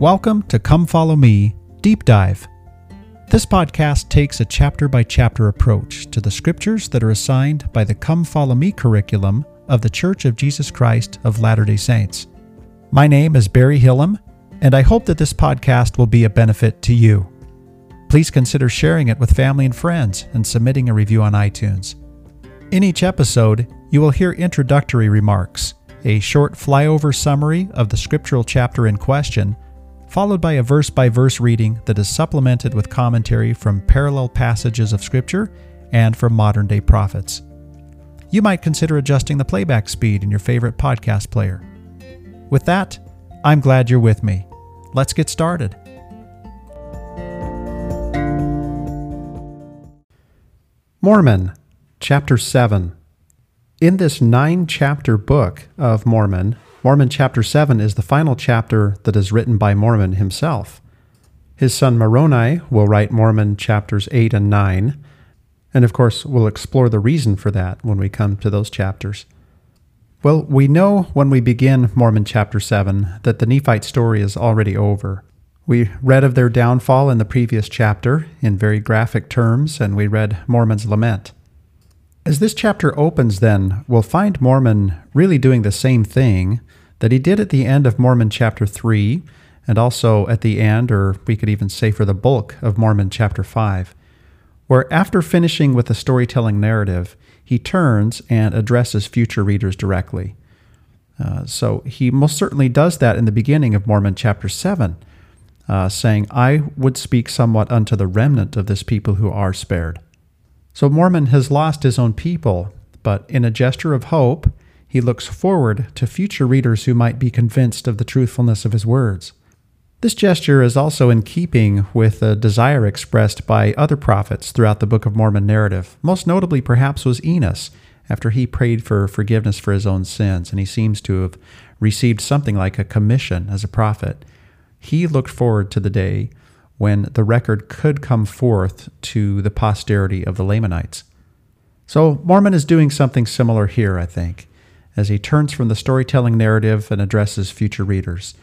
Welcome to Come Follow Me Deep Dive. This podcast takes a chapter by chapter approach to the scriptures that are assigned by the Come Follow Me curriculum of the Church of Jesus Christ of Latter day Saints. My name is Barry Hillam, and I hope that this podcast will be a benefit to you. Please consider sharing it with family and friends and submitting a review on iTunes. In each episode, you will hear introductory remarks, a short flyover summary of the scriptural chapter in question, followed by a verse by verse reading that is supplemented with commentary from parallel passages of Scripture and from modern day prophets. You might consider adjusting the playback speed in your favorite podcast player. With that, I'm glad you're with me. Let's get started. Mormon, Chapter 7. In this nine chapter book of Mormon, Mormon chapter 7 is the final chapter that is written by Mormon himself. His son Moroni will write Mormon chapters 8 and 9, and of course, we'll explore the reason for that when we come to those chapters. Well, we know when we begin Mormon chapter 7 that the Nephite story is already over. We read of their downfall in the previous chapter in very graphic terms, and we read Mormon's lament. As this chapter opens, then, we'll find Mormon really doing the same thing that he did at the end of Mormon chapter 3, and also at the end, or we could even say for the bulk of Mormon chapter 5, where after finishing with the storytelling narrative, he turns and addresses future readers directly. Uh, so he most certainly does that in the beginning of Mormon chapter 7, uh, saying, I would speak somewhat unto the remnant of this people who are spared. So Mormon has lost his own people, but in a gesture of hope, he looks forward to future readers who might be convinced of the truthfulness of his words. This gesture is also in keeping with a desire expressed by other prophets throughout the Book of Mormon narrative. Most notably, perhaps, was Enos, after he prayed for forgiveness for his own sins, and he seems to have received something like a commission as a prophet. He looked forward to the day when the record could come forth to the posterity of the Lamanites. So Mormon is doing something similar here, I think, as he turns from the storytelling narrative and addresses future readers.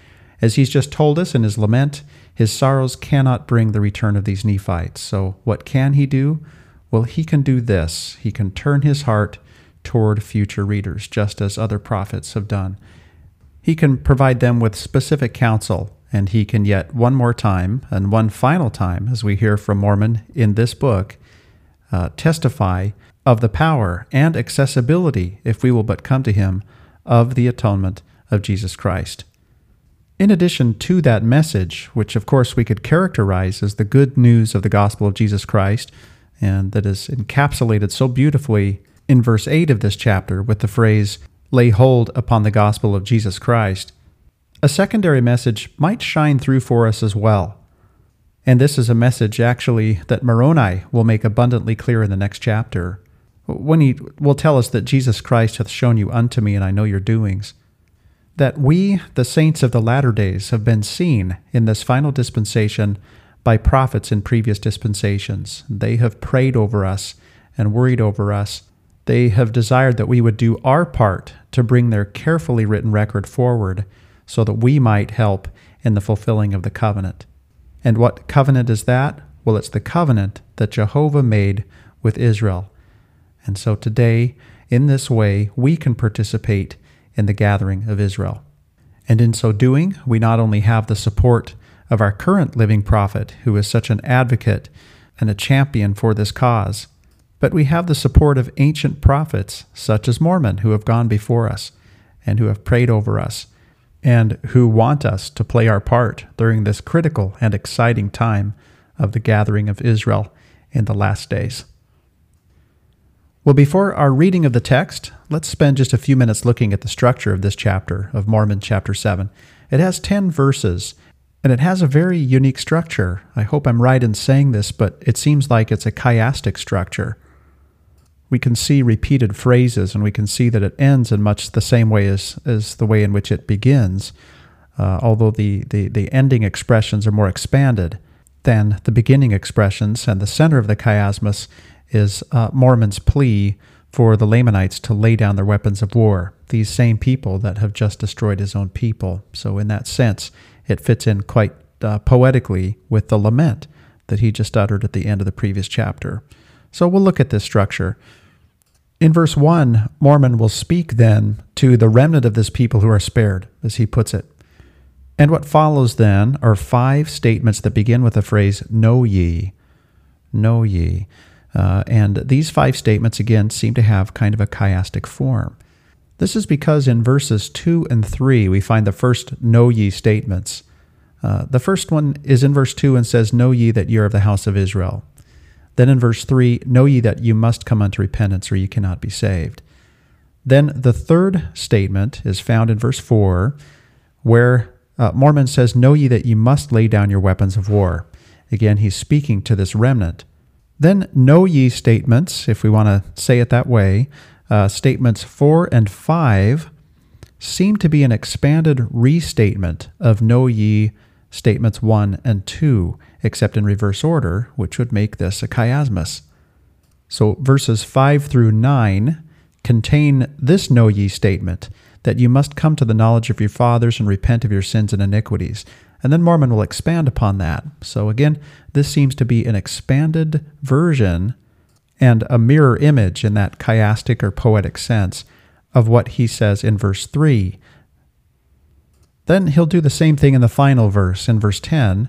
As he's just told us in his lament, his sorrows cannot bring the return of these Nephites. So what can he do? Well, he can do this. He can turn his heart toward future readers, just as other prophets have done. He can provide them with specific counsel and he can yet one more time and one final time, as we hear from Mormon in this book, uh, testify of the power and accessibility, if we will but come to him, of the atonement of Jesus Christ. In addition to that message, which of course we could characterize as the good news of the gospel of Jesus Christ, and that is encapsulated so beautifully in verse 8 of this chapter with the phrase, lay hold upon the gospel of Jesus Christ, a secondary message might shine through for us as well. And this is a message actually that Moroni will make abundantly clear in the next chapter, when he will tell us that Jesus Christ hath shown you unto me, and I know your doings. That we, the saints of the latter days, have been seen in this final dispensation by prophets in previous dispensations. They have prayed over us and worried over us. They have desired that we would do our part to bring their carefully written record forward so that we might help in the fulfilling of the covenant. And what covenant is that? Well, it's the covenant that Jehovah made with Israel. And so today, in this way, we can participate in the gathering of Israel. And in so doing, we not only have the support of our current living prophet, who is such an advocate and a champion for this cause, but we have the support of ancient prophets, such as Mormon, who have gone before us and who have prayed over us and who want us to play our part during this critical and exciting time of the gathering of Israel in the last days. Well, before our reading of the text, let's spend just a few minutes looking at the structure of this chapter of Mormon chapter 7. It has 10 verses, and it has a very unique structure. I hope I'm right in saying this, but it seems like it's a chiastic structure we can see repeated phrases and we can see that it ends in much the same way as, as the way in which it begins, uh, although the, the, the ending expressions are more expanded than the beginning expressions. And the center of the chiasmus is uh, Mormon's plea for the Lamanites to lay down their weapons of war, these same people that have just destroyed his own people. So, in that sense, it fits in quite uh, poetically with the lament that he just uttered at the end of the previous chapter. So we'll look at this structure. In verse 1, Mormon will speak then to the remnant of this people who are spared, as he puts it. And what follows then are five statements that begin with the phrase, Know ye. Know ye. Uh, and these five statements, again, seem to have kind of a chiastic form. This is because in verses 2 and 3, we find the first Know ye statements. Uh, the first one is in verse 2 and says, Know ye that ye are of the house of Israel. Then in verse 3, Know ye that you must come unto repentance, or ye cannot be saved. Then the third statement is found in verse 4, where uh, Mormon says, Know ye that ye must lay down your weapons of war. Again, he's speaking to this remnant. Then know ye statements, if we want to say it that way, uh, statements 4 and 5 seem to be an expanded restatement of know ye statements 1 and 2, except in reverse order, which would make this a chiasmus. So verses 5 through 9 contain this know ye statement that you must come to the knowledge of your fathers and repent of your sins and iniquities. And then Mormon will expand upon that. So again, this seems to be an expanded version and a mirror image in that chiastic or poetic sense of what he says in verse 3. Then he'll do the same thing in the final verse, in verse 10,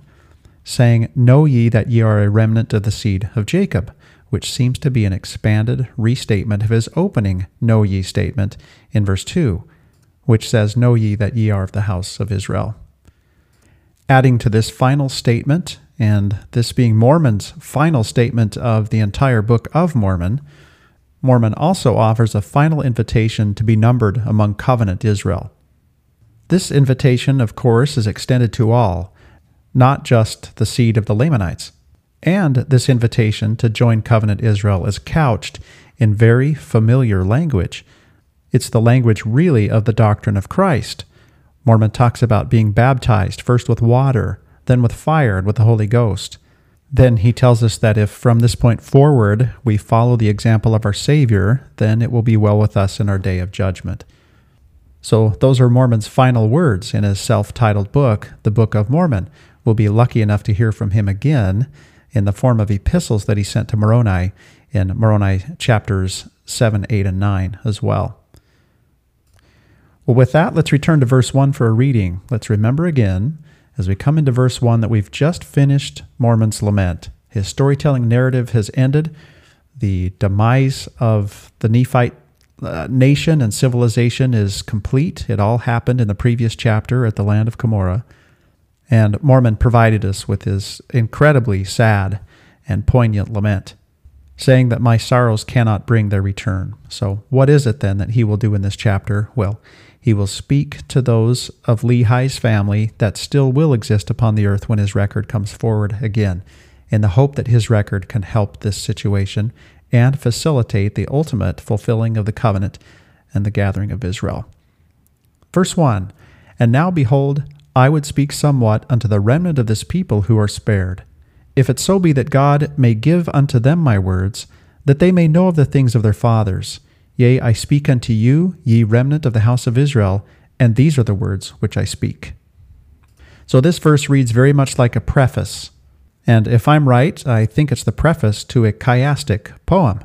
saying, Know ye that ye are a remnant of the seed of Jacob, which seems to be an expanded restatement of his opening Know ye statement in verse 2 which says, Know ye that ye are of the house of Israel. Adding to this final statement, and this being Mormon's final statement of the entire book of Mormon, Mormon also offers a final invitation to be numbered among covenant Israel. This invitation, of course, is extended to all, not just the seed of the Lamanites. And this invitation to join covenant Israel is couched in very familiar language it's the language really of the doctrine of Christ. Mormon talks about being baptized, first with water, then with fire and with the Holy Ghost. Then he tells us that if from this point forward we follow the example of our Savior, then it will be well with us in our day of judgment. So, those are Mormon's final words in his self titled book, The Book of Mormon. We'll be lucky enough to hear from him again in the form of epistles that he sent to Moroni in Moroni chapters 7, 8, and 9 as well. Well, with that, let's return to verse 1 for a reading. Let's remember again, as we come into verse 1, that we've just finished Mormon's lament. His storytelling narrative has ended. The demise of the Nephite uh, nation and civilization is complete. It all happened in the previous chapter at the land of Cumorah. And Mormon provided us with his incredibly sad and poignant lament, saying that my sorrows cannot bring their return. So, what is it then that he will do in this chapter? Well, he will speak to those of Lehi's family that still will exist upon the earth when his record comes forward again, in the hope that his record can help this situation and facilitate the ultimate fulfilling of the covenant and the gathering of Israel. Verse 1 And now behold, I would speak somewhat unto the remnant of this people who are spared. If it so be that God may give unto them my words, that they may know of the things of their fathers, Yea, I speak unto you, ye remnant of the house of Israel, and these are the words which I speak. So this verse reads very much like a preface. And if I'm right, I think it's the preface to a chiastic poem.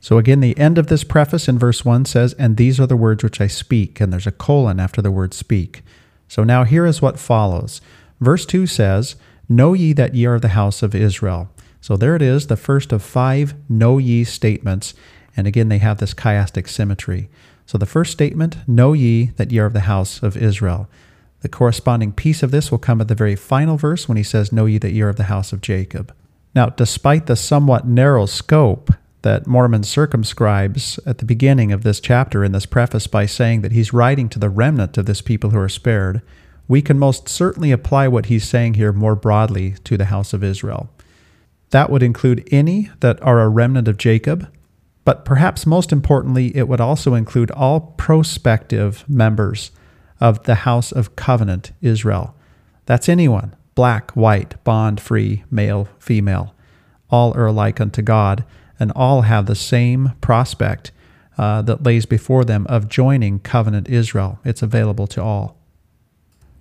So again, the end of this preface in verse 1 says, And these are the words which I speak, and there's a colon after the word speak. So now here is what follows. Verse 2 says, Know ye that ye are of the house of Israel. So there it is, the first of five know ye statements. And again, they have this chiastic symmetry. So the first statement, Know ye that ye are of the house of Israel. The corresponding piece of this will come at the very final verse when he says, Know ye that ye are of the house of Jacob. Now, despite the somewhat narrow scope that Mormon circumscribes at the beginning of this chapter in this preface by saying that he's writing to the remnant of this people who are spared, we can most certainly apply what he's saying here more broadly to the house of Israel. That would include any that are a remnant of Jacob, but perhaps most importantly, it would also include all prospective members of the house of covenant Israel. That's anyone, black, white, bond, free, male, female. All are alike unto God, and all have the same prospect uh, that lays before them of joining covenant Israel. It's available to all.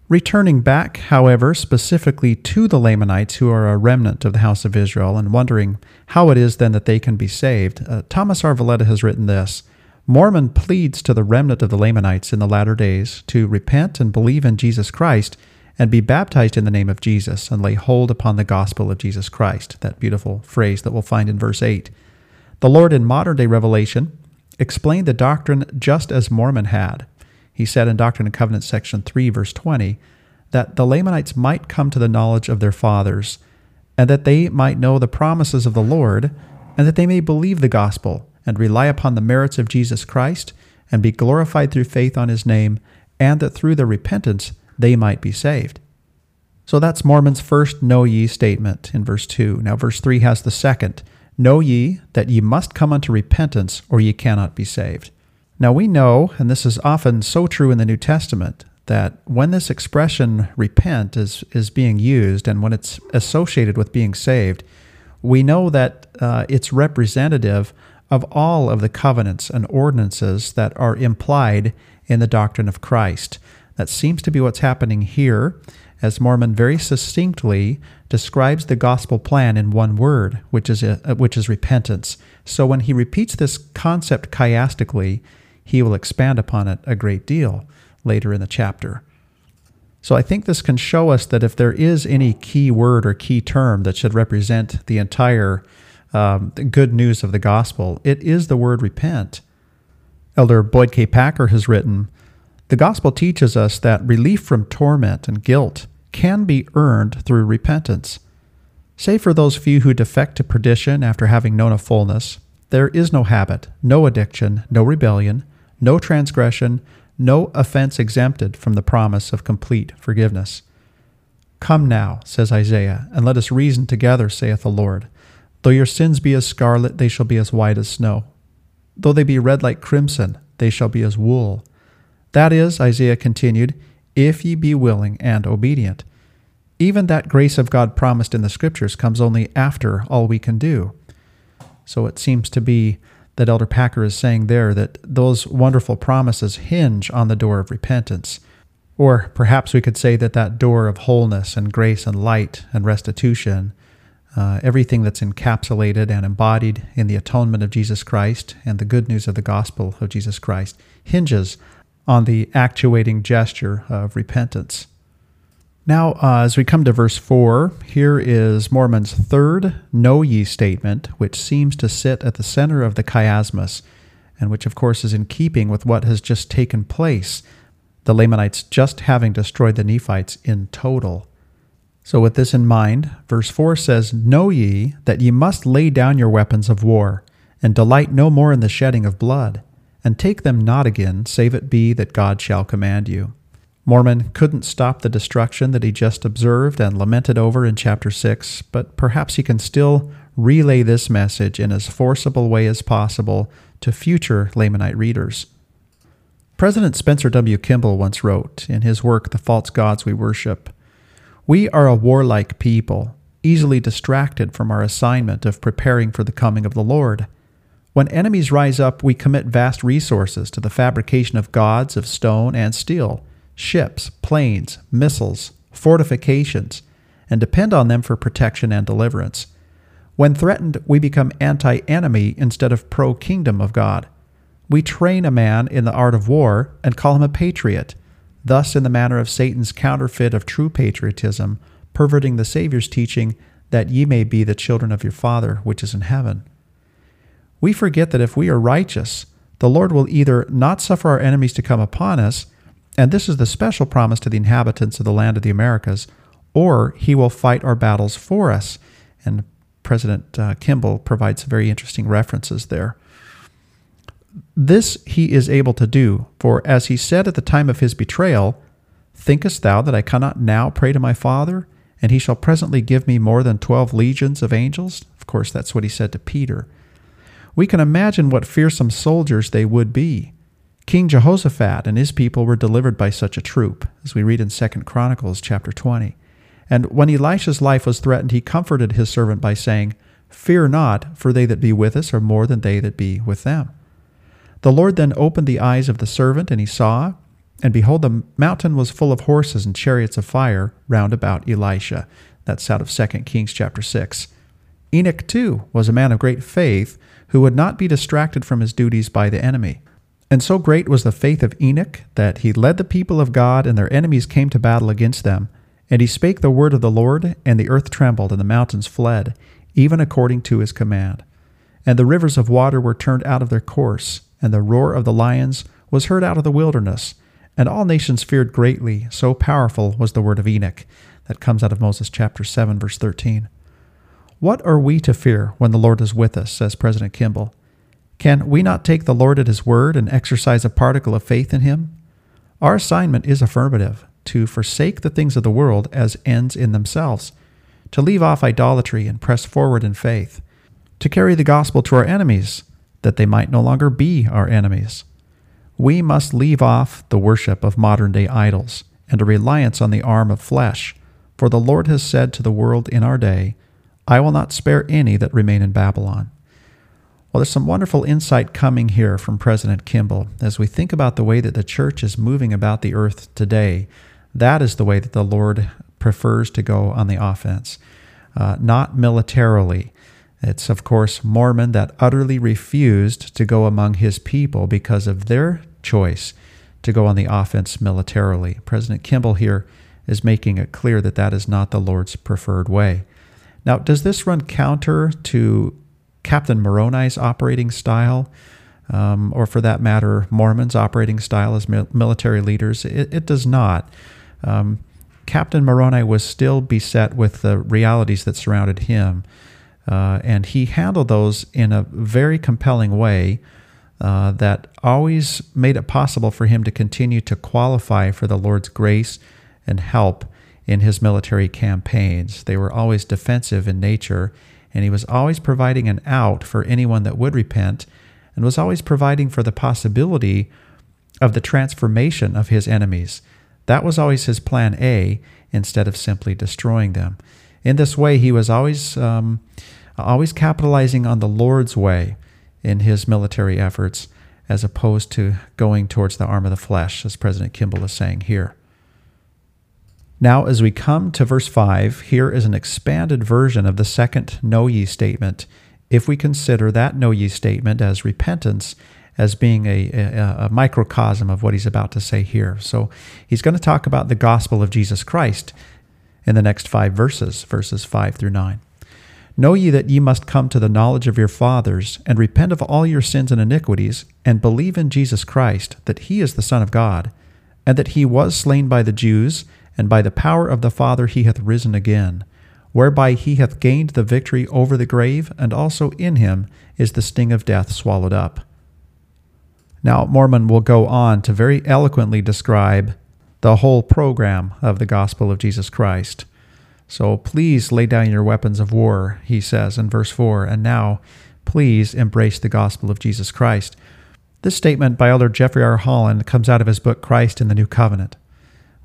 Returning back, however, specifically to the Lamanites, who are a remnant of the house of Israel, and wondering how it is then that they can be saved, uh, Thomas R. Valletta has written this Mormon pleads to the remnant of the Lamanites in the latter days to repent and believe in Jesus Christ and be baptized in the name of Jesus and lay hold upon the gospel of Jesus Christ. That beautiful phrase that we'll find in verse 8. The Lord in modern day revelation explained the doctrine just as Mormon had. He said in Doctrine and Covenants, section 3, verse 20, that the Lamanites might come to the knowledge of their fathers, and that they might know the promises of the Lord, and that they may believe the gospel, and rely upon the merits of Jesus Christ, and be glorified through faith on his name, and that through their repentance they might be saved. So that's Mormon's first know ye statement in verse 2. Now, verse 3 has the second Know ye that ye must come unto repentance, or ye cannot be saved. Now we know, and this is often so true in the New Testament, that when this expression repent is, is being used and when it's associated with being saved, we know that uh, it's representative of all of the covenants and ordinances that are implied in the doctrine of Christ. That seems to be what's happening here, as Mormon very succinctly describes the gospel plan in one word, which is, a, which is repentance. So when he repeats this concept chiastically, he will expand upon it a great deal later in the chapter. So I think this can show us that if there is any key word or key term that should represent the entire um, good news of the gospel, it is the word repent. Elder Boyd K. Packer has written The gospel teaches us that relief from torment and guilt can be earned through repentance. Save for those few who defect to perdition after having known a fullness, there is no habit, no addiction, no rebellion, no transgression, no offense exempted from the promise of complete forgiveness. Come now, says Isaiah, and let us reason together, saith the Lord. Though your sins be as scarlet, they shall be as white as snow. Though they be red like crimson, they shall be as wool. That is, Isaiah continued, if ye be willing and obedient. Even that grace of God promised in the Scriptures comes only after all we can do. So it seems to be that Elder Packer is saying there that those wonderful promises hinge on the door of repentance. Or perhaps we could say that that door of wholeness and grace and light and restitution, uh, everything that's encapsulated and embodied in the atonement of Jesus Christ and the good news of the gospel of Jesus Christ, hinges on the actuating gesture of repentance. Now, uh, as we come to verse 4, here is Mormon's third Know Ye statement, which seems to sit at the center of the chiasmus, and which, of course, is in keeping with what has just taken place, the Lamanites just having destroyed the Nephites in total. So, with this in mind, verse 4 says, Know ye that ye must lay down your weapons of war, and delight no more in the shedding of blood, and take them not again, save it be that God shall command you. Mormon couldn't stop the destruction that he just observed and lamented over in chapter 6, but perhaps he can still relay this message in as forcible way as possible to future Lamanite readers. President Spencer W. Kimball once wrote in his work The False Gods We Worship We are a warlike people, easily distracted from our assignment of preparing for the coming of the Lord. When enemies rise up, we commit vast resources to the fabrication of gods of stone and steel ships, planes, missiles, fortifications, and depend on them for protection and deliverance. When threatened, we become anti enemy instead of pro kingdom of God. We train a man in the art of war and call him a patriot, thus, in the manner of Satan's counterfeit of true patriotism, perverting the Saviour's teaching that ye may be the children of your Father which is in heaven. We forget that if we are righteous, the Lord will either not suffer our enemies to come upon us, and this is the special promise to the inhabitants of the land of the Americas, or he will fight our battles for us. And President uh, Kimball provides very interesting references there. This he is able to do, for as he said at the time of his betrayal, Thinkest thou that I cannot now pray to my Father, and he shall presently give me more than twelve legions of angels? Of course, that's what he said to Peter. We can imagine what fearsome soldiers they would be. King Jehoshaphat and his people were delivered by such a troop, as we read in 2 Chronicles chapter 20. And when Elisha's life was threatened, he comforted his servant by saying, Fear not, for they that be with us are more than they that be with them. The Lord then opened the eyes of the servant, and he saw, And behold, the mountain was full of horses and chariots of fire round about Elisha. That's out of 2 Kings chapter 6. Enoch, too, was a man of great faith who would not be distracted from his duties by the enemy. And so great was the faith of Enoch that he led the people of God, and their enemies came to battle against them. And he spake the word of the Lord, and the earth trembled, and the mountains fled, even according to his command. And the rivers of water were turned out of their course, and the roar of the lions was heard out of the wilderness. And all nations feared greatly, so powerful was the word of Enoch. That comes out of Moses chapter 7, verse 13. What are we to fear when the Lord is with us, says President Kimball? Can we not take the Lord at his word and exercise a particle of faith in him? Our assignment is affirmative to forsake the things of the world as ends in themselves, to leave off idolatry and press forward in faith, to carry the gospel to our enemies, that they might no longer be our enemies. We must leave off the worship of modern day idols and a reliance on the arm of flesh for the Lord has said to the world in our day, I will not spare any that remain in Babylon. Well, there's some wonderful insight coming here from President Kimball as we think about the way that the church is moving about the earth today. That is the way that the Lord prefers to go on the offense, uh, not militarily. It's, of course, Mormon that utterly refused to go among his people because of their choice to go on the offense militarily. President Kimball here is making it clear that that is not the Lord's preferred way. Now, does this run counter to Captain Moroni's operating style, um, or for that matter, Mormon's operating style as military leaders? It, it does not. Um, Captain Moroni was still beset with the realities that surrounded him, uh, and he handled those in a very compelling way. Uh, that always made it possible for him to continue to qualify for the Lord's grace and help in his military campaigns. They were always defensive in nature, and he was always providing an out for anyone that would repent, and was always providing for the possibility of the transformation of his enemies. That was always his plan A instead of simply destroying them. In this way, he was always um, always capitalizing on the Lord's way in his military efforts, as opposed to going towards the arm of the flesh, as President Kimball is saying here. Now, as we come to verse 5, here is an expanded version of the second Know Ye statement, if we consider that Know Ye statement as repentance as being a, a, a, microcosm of what he's about to say here. So he's going to talk about the gospel of Jesus Christ in the next five verses, verses 5 through 9. Know ye that ye must come to the knowledge of your fathers, and repent of all your sins and iniquities, and believe in Jesus Christ, that he is the Son of God, and that he was slain by the Jews and by the power of the Father he hath risen again, whereby he hath gained the victory over the grave, and also in him is the sting of death swallowed up. Now, Mormon will go on to very eloquently describe the whole program of the gospel of Jesus Christ. So please lay down your weapons of war, he says in verse 4, and now please embrace the gospel of Jesus Christ. This statement by Elder Jeffrey R. Holland comes out of his book Christ and the New Covenant.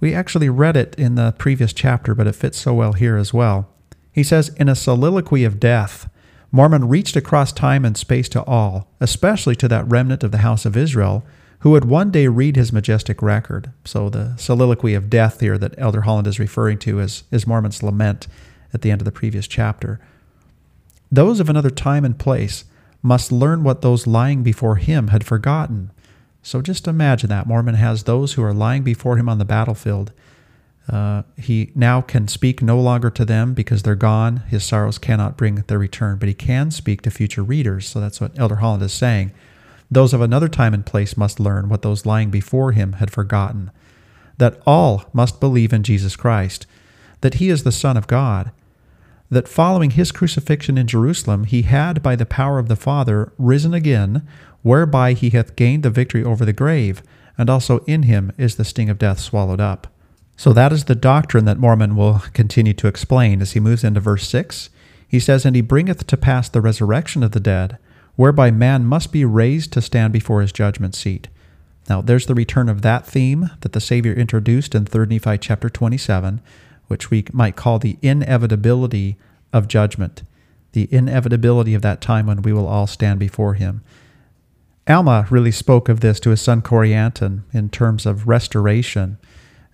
We actually read it in the previous chapter, but it fits so well here as well. He says, In a soliloquy of death, Mormon reached across time and space to all, especially to that remnant of the house of Israel, who would one day read his majestic record. So the soliloquy of death here that Elder Holland is referring to is, is Mormon's lament at the end of the previous chapter. Those of another time and place must learn what those lying before him had forgotten so just imagine that. Mormon has those who are lying before him on the battlefield. Uh, he now can speak no longer to them because they're gone. His sorrows cannot bring their return, but he can speak to future readers. So that's what Elder Holland is saying. Those of another time and place must learn what those lying before him had forgotten that all must believe in Jesus Christ, that he is the Son of God, that following his crucifixion in Jerusalem, he had, by the power of the Father, risen again, whereby he hath gained the victory over the grave, and also in him is the sting of death swallowed up. So that is the doctrine that Mormon will continue to explain as he moves into verse 6. He says, And he bringeth to pass the resurrection of the dead, whereby man must be raised to stand before his judgment seat. Now, there's the return of that theme that the Savior introduced in 3 Nephi chapter 27, which we might call the inevitability of judgment, the inevitability of that time when we will all stand before him. Alma really spoke of this to his son Corianton in terms of restoration.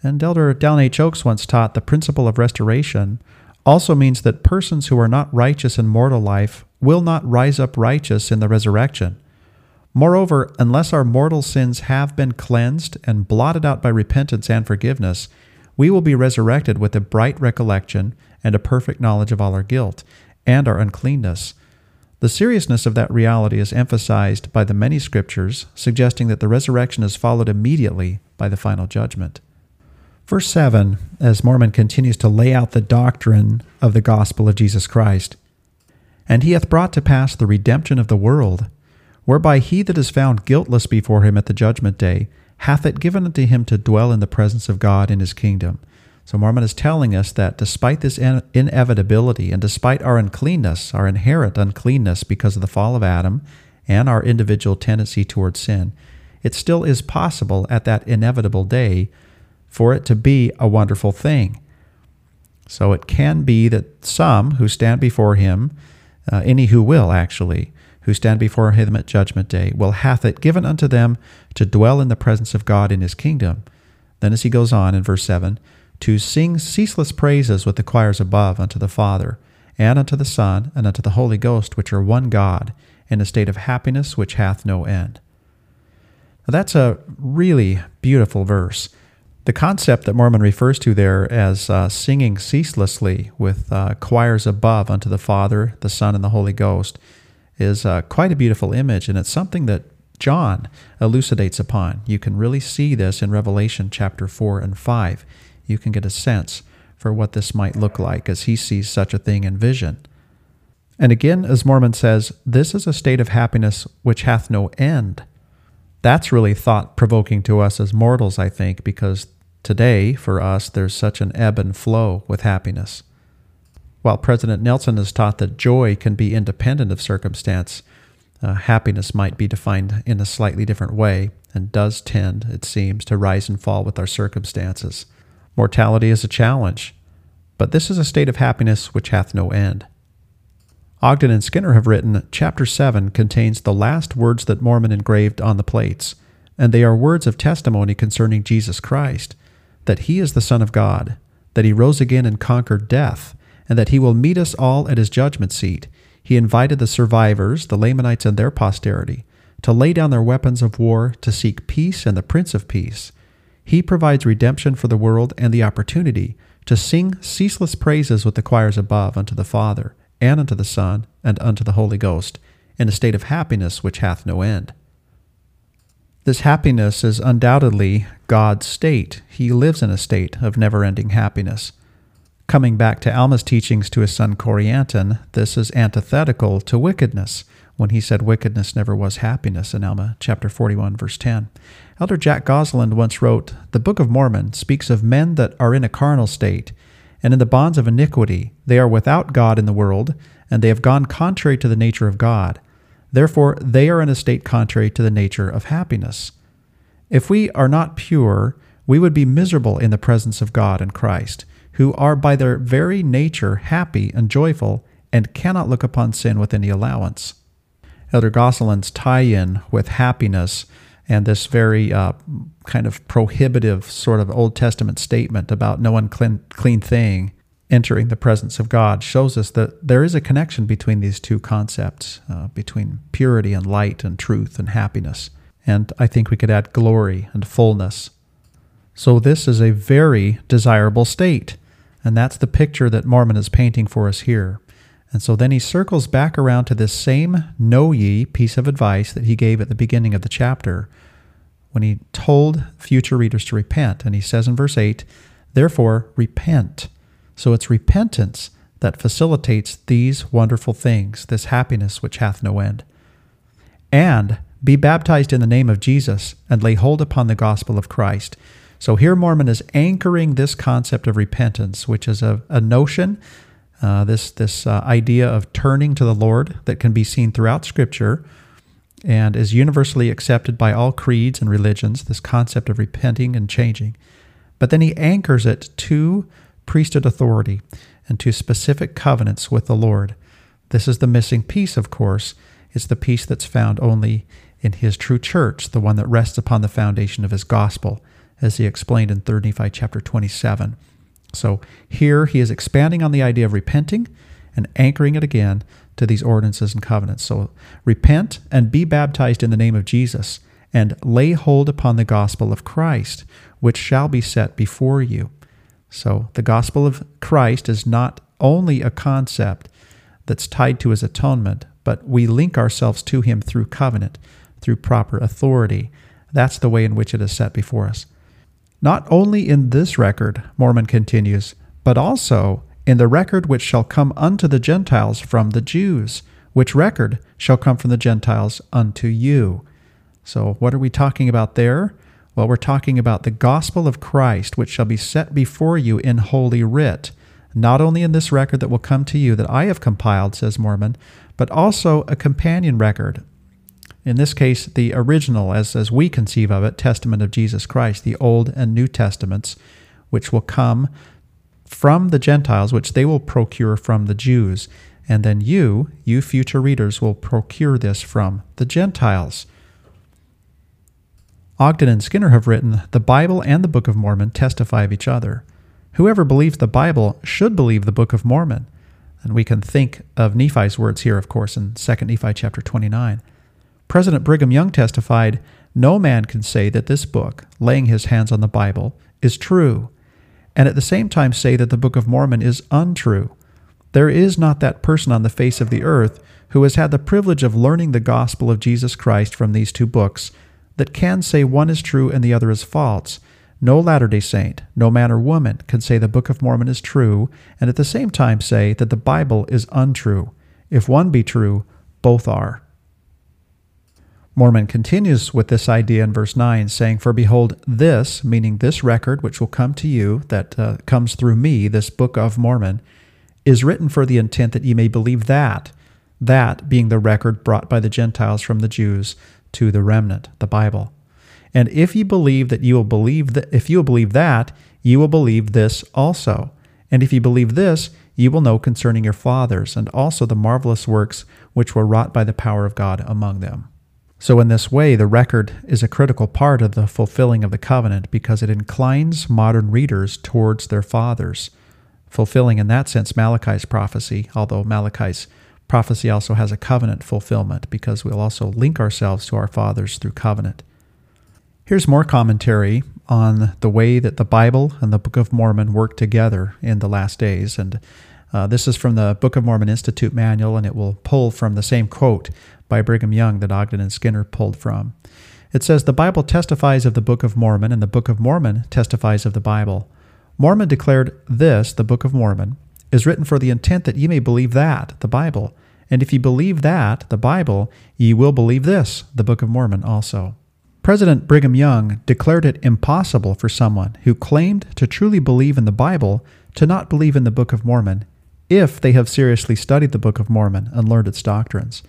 And Elder H. Oaks once taught the principle of restoration also means that persons who are not righteous in mortal life will not rise up righteous in the resurrection. Moreover, unless our mortal sins have been cleansed and blotted out by repentance and forgiveness, we will be resurrected with a bright recollection and a perfect knowledge of all our guilt and our uncleanness. The seriousness of that reality is emphasized by the many scriptures, suggesting that the resurrection is followed immediately by the final judgment. Verse 7, as Mormon continues to lay out the doctrine of the gospel of Jesus Christ, And he hath brought to pass the redemption of the world, whereby he that is found guiltless before him at the judgment day hath it given unto him to dwell in the presence of God in his kingdom. So Mormon is telling us that despite this in- inevitability and despite our uncleanness, our inherent uncleanness because of the fall of Adam and our individual tendency towards sin, it still is possible at that inevitable day for it to be a wonderful thing. So it can be that some who stand before him, uh, any who will actually, who stand before him at judgment day, will hath it given unto them to dwell in the presence of God in his kingdom. Then, as he goes on in verse 7, to sing ceaseless praises with the choirs above unto the Father, and unto the Son, and unto the Holy Ghost, which are one God, in a state of happiness which hath no end. Now, that's a really beautiful verse. The concept that Mormon refers to there as uh, singing ceaselessly with uh, choirs above unto the Father, the Son, and the Holy Ghost is uh, quite a beautiful image, and it's something that John elucidates upon. You can really see this in Revelation chapter 4 and 5. You can get a sense for what this might look like as he sees such a thing in vision. And again, as Mormon says, this is a state of happiness which hath no end. That's really thought provoking to us as mortals, I think, because today, for us, there's such an ebb and flow with happiness. While President Nelson has taught that joy can be independent of circumstance, uh, happiness might be defined in a slightly different way and does tend, it seems, to rise and fall with our circumstances. Mortality is a challenge, but this is a state of happiness which hath no end. Ogden and Skinner have written Chapter 7 contains the last words that Mormon engraved on the plates, and they are words of testimony concerning Jesus Christ, that he is the Son of God, that he rose again and conquered death, and that he will meet us all at his judgment seat. He invited the survivors, the Lamanites and their posterity, to lay down their weapons of war to seek peace and the Prince of Peace. He provides redemption for the world and the opportunity to sing ceaseless praises with the choirs above unto the Father, and unto the Son, and unto the Holy Ghost, in a state of happiness which hath no end. This happiness is undoubtedly God's state. He lives in a state of never ending happiness. Coming back to Alma's teachings to his son Corianton, this is antithetical to wickedness when he said wickedness never was happiness in Alma chapter 41 verse 10. Elder Jack Goaslind once wrote, "The Book of Mormon speaks of men that are in a carnal state and in the bonds of iniquity. They are without God in the world, and they have gone contrary to the nature of God. Therefore, they are in a state contrary to the nature of happiness. If we are not pure, we would be miserable in the presence of God and Christ who are by their very nature happy and joyful and cannot look upon sin with any allowance. Elder Goaslind's tie in with happiness and this very uh, kind of prohibitive sort of Old Testament statement about no unclean clean thing entering the presence of God shows us that there is a connection between these two concepts, uh, between purity and light and truth and happiness. And I think we could add glory and fullness. So, this is a very desirable state. And that's the picture that Mormon is painting for us here. And so then he circles back around to this same know ye piece of advice that he gave at the beginning of the chapter when he told future readers to repent. And he says in verse 8, Therefore, repent. So it's repentance that facilitates these wonderful things, this happiness which hath no end. And be baptized in the name of Jesus, and lay hold upon the gospel of Christ so here Mormon is anchoring this concept of repentance, which is a, a notion, uh, this, this uh, idea of turning to the Lord that can be seen throughout Scripture and is universally accepted by all creeds and religions, this concept of repenting and changing. But then he anchors it to priesthood authority and to specific covenants with the Lord. This is the missing piece, of course. It's the piece that's found only in his true church, the one that rests upon the foundation of his gospel, as he explained in 3 Nephi chapter 27. So here he is expanding on the idea of repenting and anchoring it again to these ordinances and covenants. So repent and be baptized in the name of Jesus, and lay hold upon the gospel of Christ, which shall be set before you. So the gospel of Christ is not only a concept that's tied to his atonement, but we link ourselves to him through covenant, through proper authority. That's the way in which it is set before us. Not only in this record, Mormon continues, but also in the record which shall come unto the Gentiles from the Jews, which record shall come from the Gentiles unto you. So, what are we talking about there? Well, we're talking about the gospel of Christ, which shall be set before you in Holy Writ, not only in this record that will come to you that I have compiled, says Mormon, but also a companion record. In this case, the original, as, as we conceive of it, Testament of Jesus Christ, the Old and New Testaments, which will come from the Gentiles, which they will procure from the Jews. And then you, you future readers, will procure this from the Gentiles. Ogden and Skinner have written The Bible and the Book of Mormon testify of each other. Whoever believes the Bible should believe the Book of Mormon. And we can think of Nephi's words here, of course, in 2 Nephi chapter 29. President Brigham Young testified, No man can say that this book, laying his hands on the Bible, is true and at the same time say that the Book of Mormon is untrue. There is not that person on the face of the earth who has had the privilege of learning the gospel of Jesus Christ from these two books that can say one is true and the other is false. No Latter day Saint, no man or woman, can say the Book of Mormon is true and at the same time say that the Bible is untrue. If one be true, both are. Mormon continues with this idea in verse 9, saying, For behold, this, meaning this record which will come to you, that uh, comes through me, this book of Mormon, is written for the intent that ye may believe that, that being the record brought by the Gentiles from the Jews to the remnant, the Bible. And if ye believe that you will believe that, if you will believe that, ye will believe this also. And if you believe this, you will know concerning your fathers, and also the marvelous works which were wrought by the power of God among them. So, in this way, the record is a critical part of the fulfilling of the covenant because it inclines modern readers towards their fathers, fulfilling in that sense Malachi's prophecy, although Malachi's prophecy also has a covenant fulfillment because we'll also link ourselves to our fathers through covenant. Here's more commentary on the way that the Bible and the Book of Mormon work together in the last days. And uh, this is from the Book of Mormon Institute manual, and it will pull from the same quote by Brigham Young that Ogden and Skinner pulled from. It says the Bible testifies of the Book of Mormon, and the Book of Mormon testifies of the Bible. Mormon declared this, the Book of Mormon, is written for the intent that ye may believe that, the Bible. And if ye believe that, the Bible, ye will believe this, the Book of Mormon also. President Brigham Young declared it impossible for someone who claimed to truly believe in the Bible to not believe in the Book of Mormon if they have seriously studied the Book of Mormon and learned its doctrines.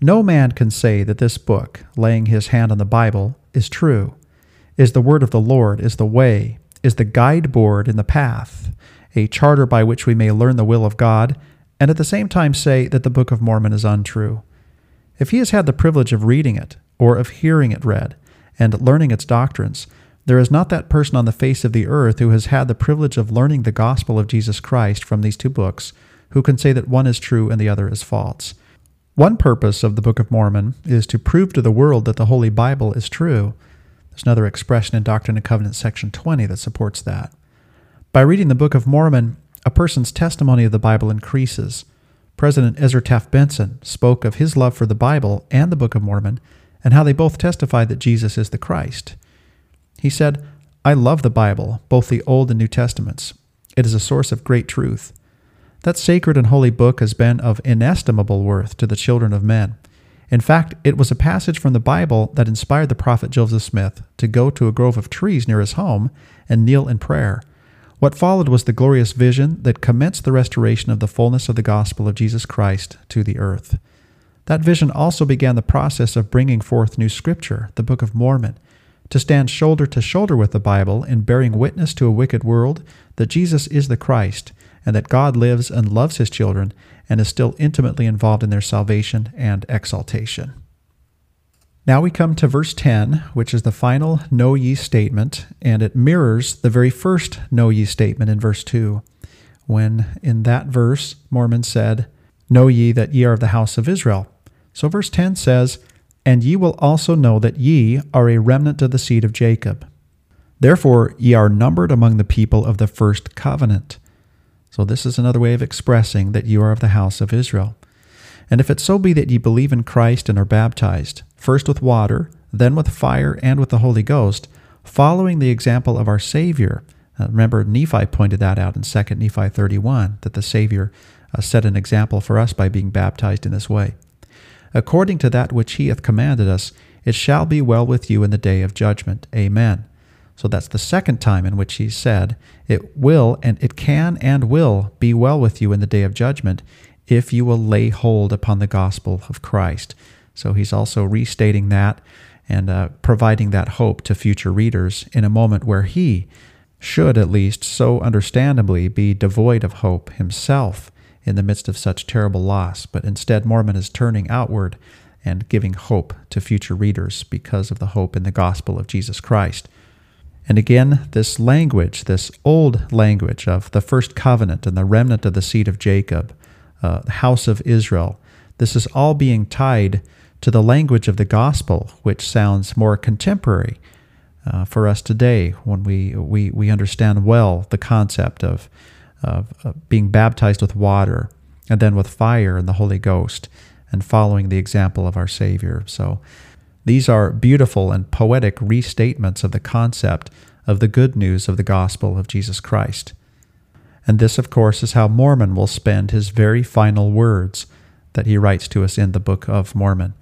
No man can say that this book, laying his hand on the Bible, is true, is the word of the Lord, is the way, is the guide board in the path, a charter by which we may learn the will of God, and at the same time say that the Book of Mormon is untrue. If he has had the privilege of reading it, or of hearing it read, and learning its doctrines, there is not that person on the face of the earth who has had the privilege of learning the gospel of Jesus Christ from these two books who can say that one is true and the other is false. One purpose of the Book of Mormon is to prove to the world that the Holy Bible is true. There's another expression in Doctrine and Covenants, section 20, that supports that. By reading the Book of Mormon, a person's testimony of the Bible increases. President Ezra Taft Benson spoke of his love for the Bible and the Book of Mormon and how they both testify that Jesus is the Christ. He said, I love the Bible, both the Old and New Testaments. It is a source of great truth. That sacred and holy book has been of inestimable worth to the children of men. In fact, it was a passage from the Bible that inspired the prophet Joseph Smith to go to a grove of trees near his home and kneel in prayer. What followed was the glorious vision that commenced the restoration of the fullness of the gospel of Jesus Christ to the earth. That vision also began the process of bringing forth new scripture, the Book of Mormon, to stand shoulder to shoulder with the Bible in bearing witness to a wicked world that Jesus is the Christ and that God lives and loves his children and is still intimately involved in their salvation and exaltation. Now we come to verse 10, which is the final Know ye statement, and it mirrors the very first Know ye statement in verse 2, when in that verse Mormon said, Know ye that ye are of the house of Israel. So verse 10 says, And ye will also know that ye are a remnant of the seed of Jacob. Therefore ye are numbered among the people of the first covenant. So this is another way of expressing that you are of the house of Israel. And if it so be that ye believe in Christ and are baptized, first with water, then with fire and with the Holy Ghost, following the example of our Savior. Uh, remember, Nephi pointed that out in 2 Nephi 31, that the Savior uh, set an example for us by being baptized in this way. According to that which he hath commanded us, it shall be well with you in the day of judgment. Amen. So that's the second time in which he said, It will and it can and will be well with you in the day of judgment if you will lay hold upon the gospel of Christ. So he's also restating that and uh, providing that hope to future readers in a moment where he should, at least so understandably, be devoid of hope himself in the midst of such terrible loss. But instead, Mormon is turning outward and giving hope to future readers because of the hope in the gospel of Jesus Christ. And again, this language, this old language of the first covenant and the remnant of the seed of Jacob, uh, house of Israel, this is all being tied to the language of the gospel, which sounds more contemporary uh, for us today when we, we, we understand well the concept of, of, of being baptized with water and then with fire and the Holy Ghost and following the example of our Savior. So these are beautiful and poetic restatements of the concept of the good news of the gospel of Jesus Christ. And this, of course, is how Mormon will spend his very final words that he writes to us in the Book of Mormon.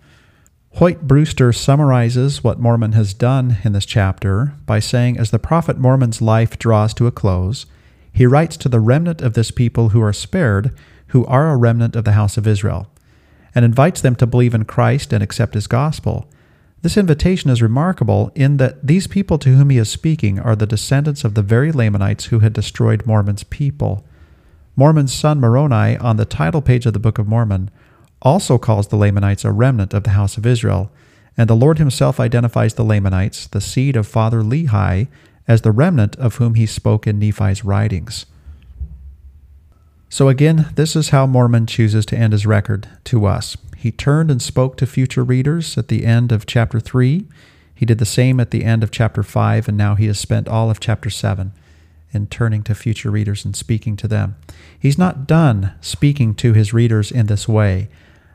Hoyt Brewster summarizes what Mormon has done in this chapter by saying, as the prophet Mormon's life draws to a close, he writes to the remnant of this people who are spared, who are a remnant of the house of Israel, and invites them to believe in Christ and accept his gospel. This invitation is remarkable in that these people to whom he is speaking are the descendants of the very Lamanites who had destroyed Mormon's people. Mormon's son Moroni, on the title page of the Book of Mormon, also calls the Lamanites a remnant of the house of Israel, and the Lord himself identifies the Lamanites, the seed of father Lehi, as the remnant of whom he spoke in Nephi's writings. So again, this is how Mormon chooses to end his record to us. He turned and spoke to future readers at the end of chapter 3. He did the same at the end of chapter 5, and now he has spent all of chapter 7 in turning to future readers and speaking to them. He's not done speaking to his readers in this way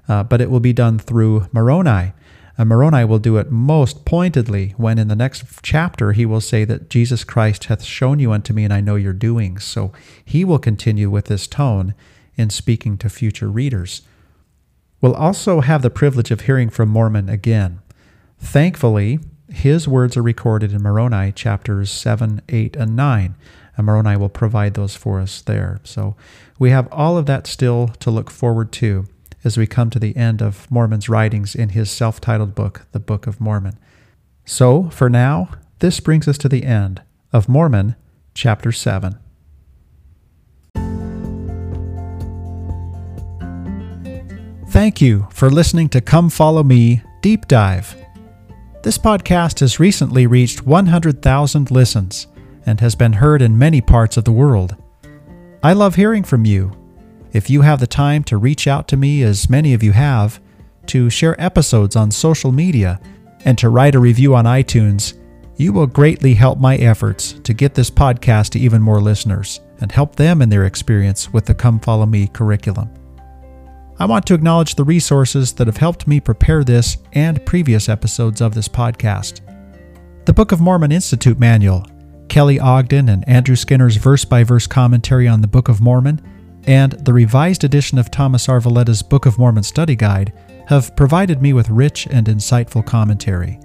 uh, but it will be done through Moroni. And Moroni will do it most pointedly when in the next chapter he will say that Jesus Christ hath shown you unto me, and I know your doings. So he will continue with this tone in speaking to future readers. We'll also have the privilege of hearing from Mormon again. Thankfully, his words are recorded in Moroni chapters 7, 8, and 9, and Moroni will provide those for us there. So we have all of that still to look forward to as we come to the end of Mormon's writings in his self titled book, the Book of Mormon. So, for now, this brings us to the end of Mormon, chapter 7. Thank you for listening to Come Follow Me Deep Dive. This podcast has recently reached 100,000 listens and has been heard in many parts of the world. I love hearing from you if you have the time to reach out to me, as many of you have, to share episodes on social media, and to write a review on iTunes, you will greatly help my efforts to get this podcast to even more listeners and help them in their experience with the Come Follow Me curriculum. I want to acknowledge the resources that have helped me prepare this and previous episodes of this podcast. The Book of Mormon Institute Manual, Kelly Ogden and Andrew Skinner's verse by verse commentary on the Book of Mormon, and the revised edition of Thomas R. Valletta's Book of Mormon Study Guide have provided me with rich and insightful commentary.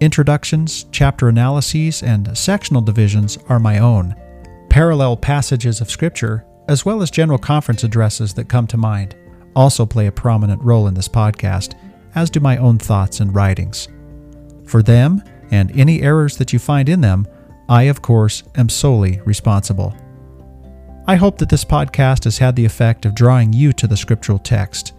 Introductions, chapter analyses, and sectional divisions are my own. Parallel passages of Scripture, as well as general conference addresses that come to mind, also play a prominent role in this podcast, as do my own thoughts and writings. For them, and any errors that you find in them, I, of course, am solely responsible. I hope that this podcast has had the effect of drawing you to the scriptural text.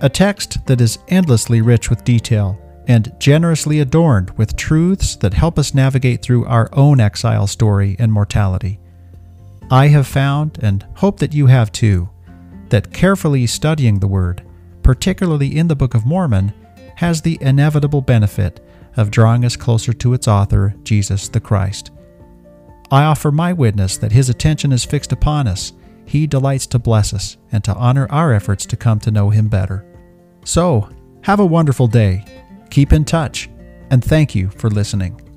A text that is endlessly rich with detail and generously adorned with truths that help us navigate through our own exile story and mortality. I have found, and hope that you have too, that carefully studying the Word, particularly in the Book of Mormon, has the inevitable benefit of drawing us closer to its author, Jesus the Christ. I offer my witness that His attention is fixed upon us. He delights to bless us and to honor our efforts to come to know Him better. So, have a wonderful day, keep in touch, and thank you for listening.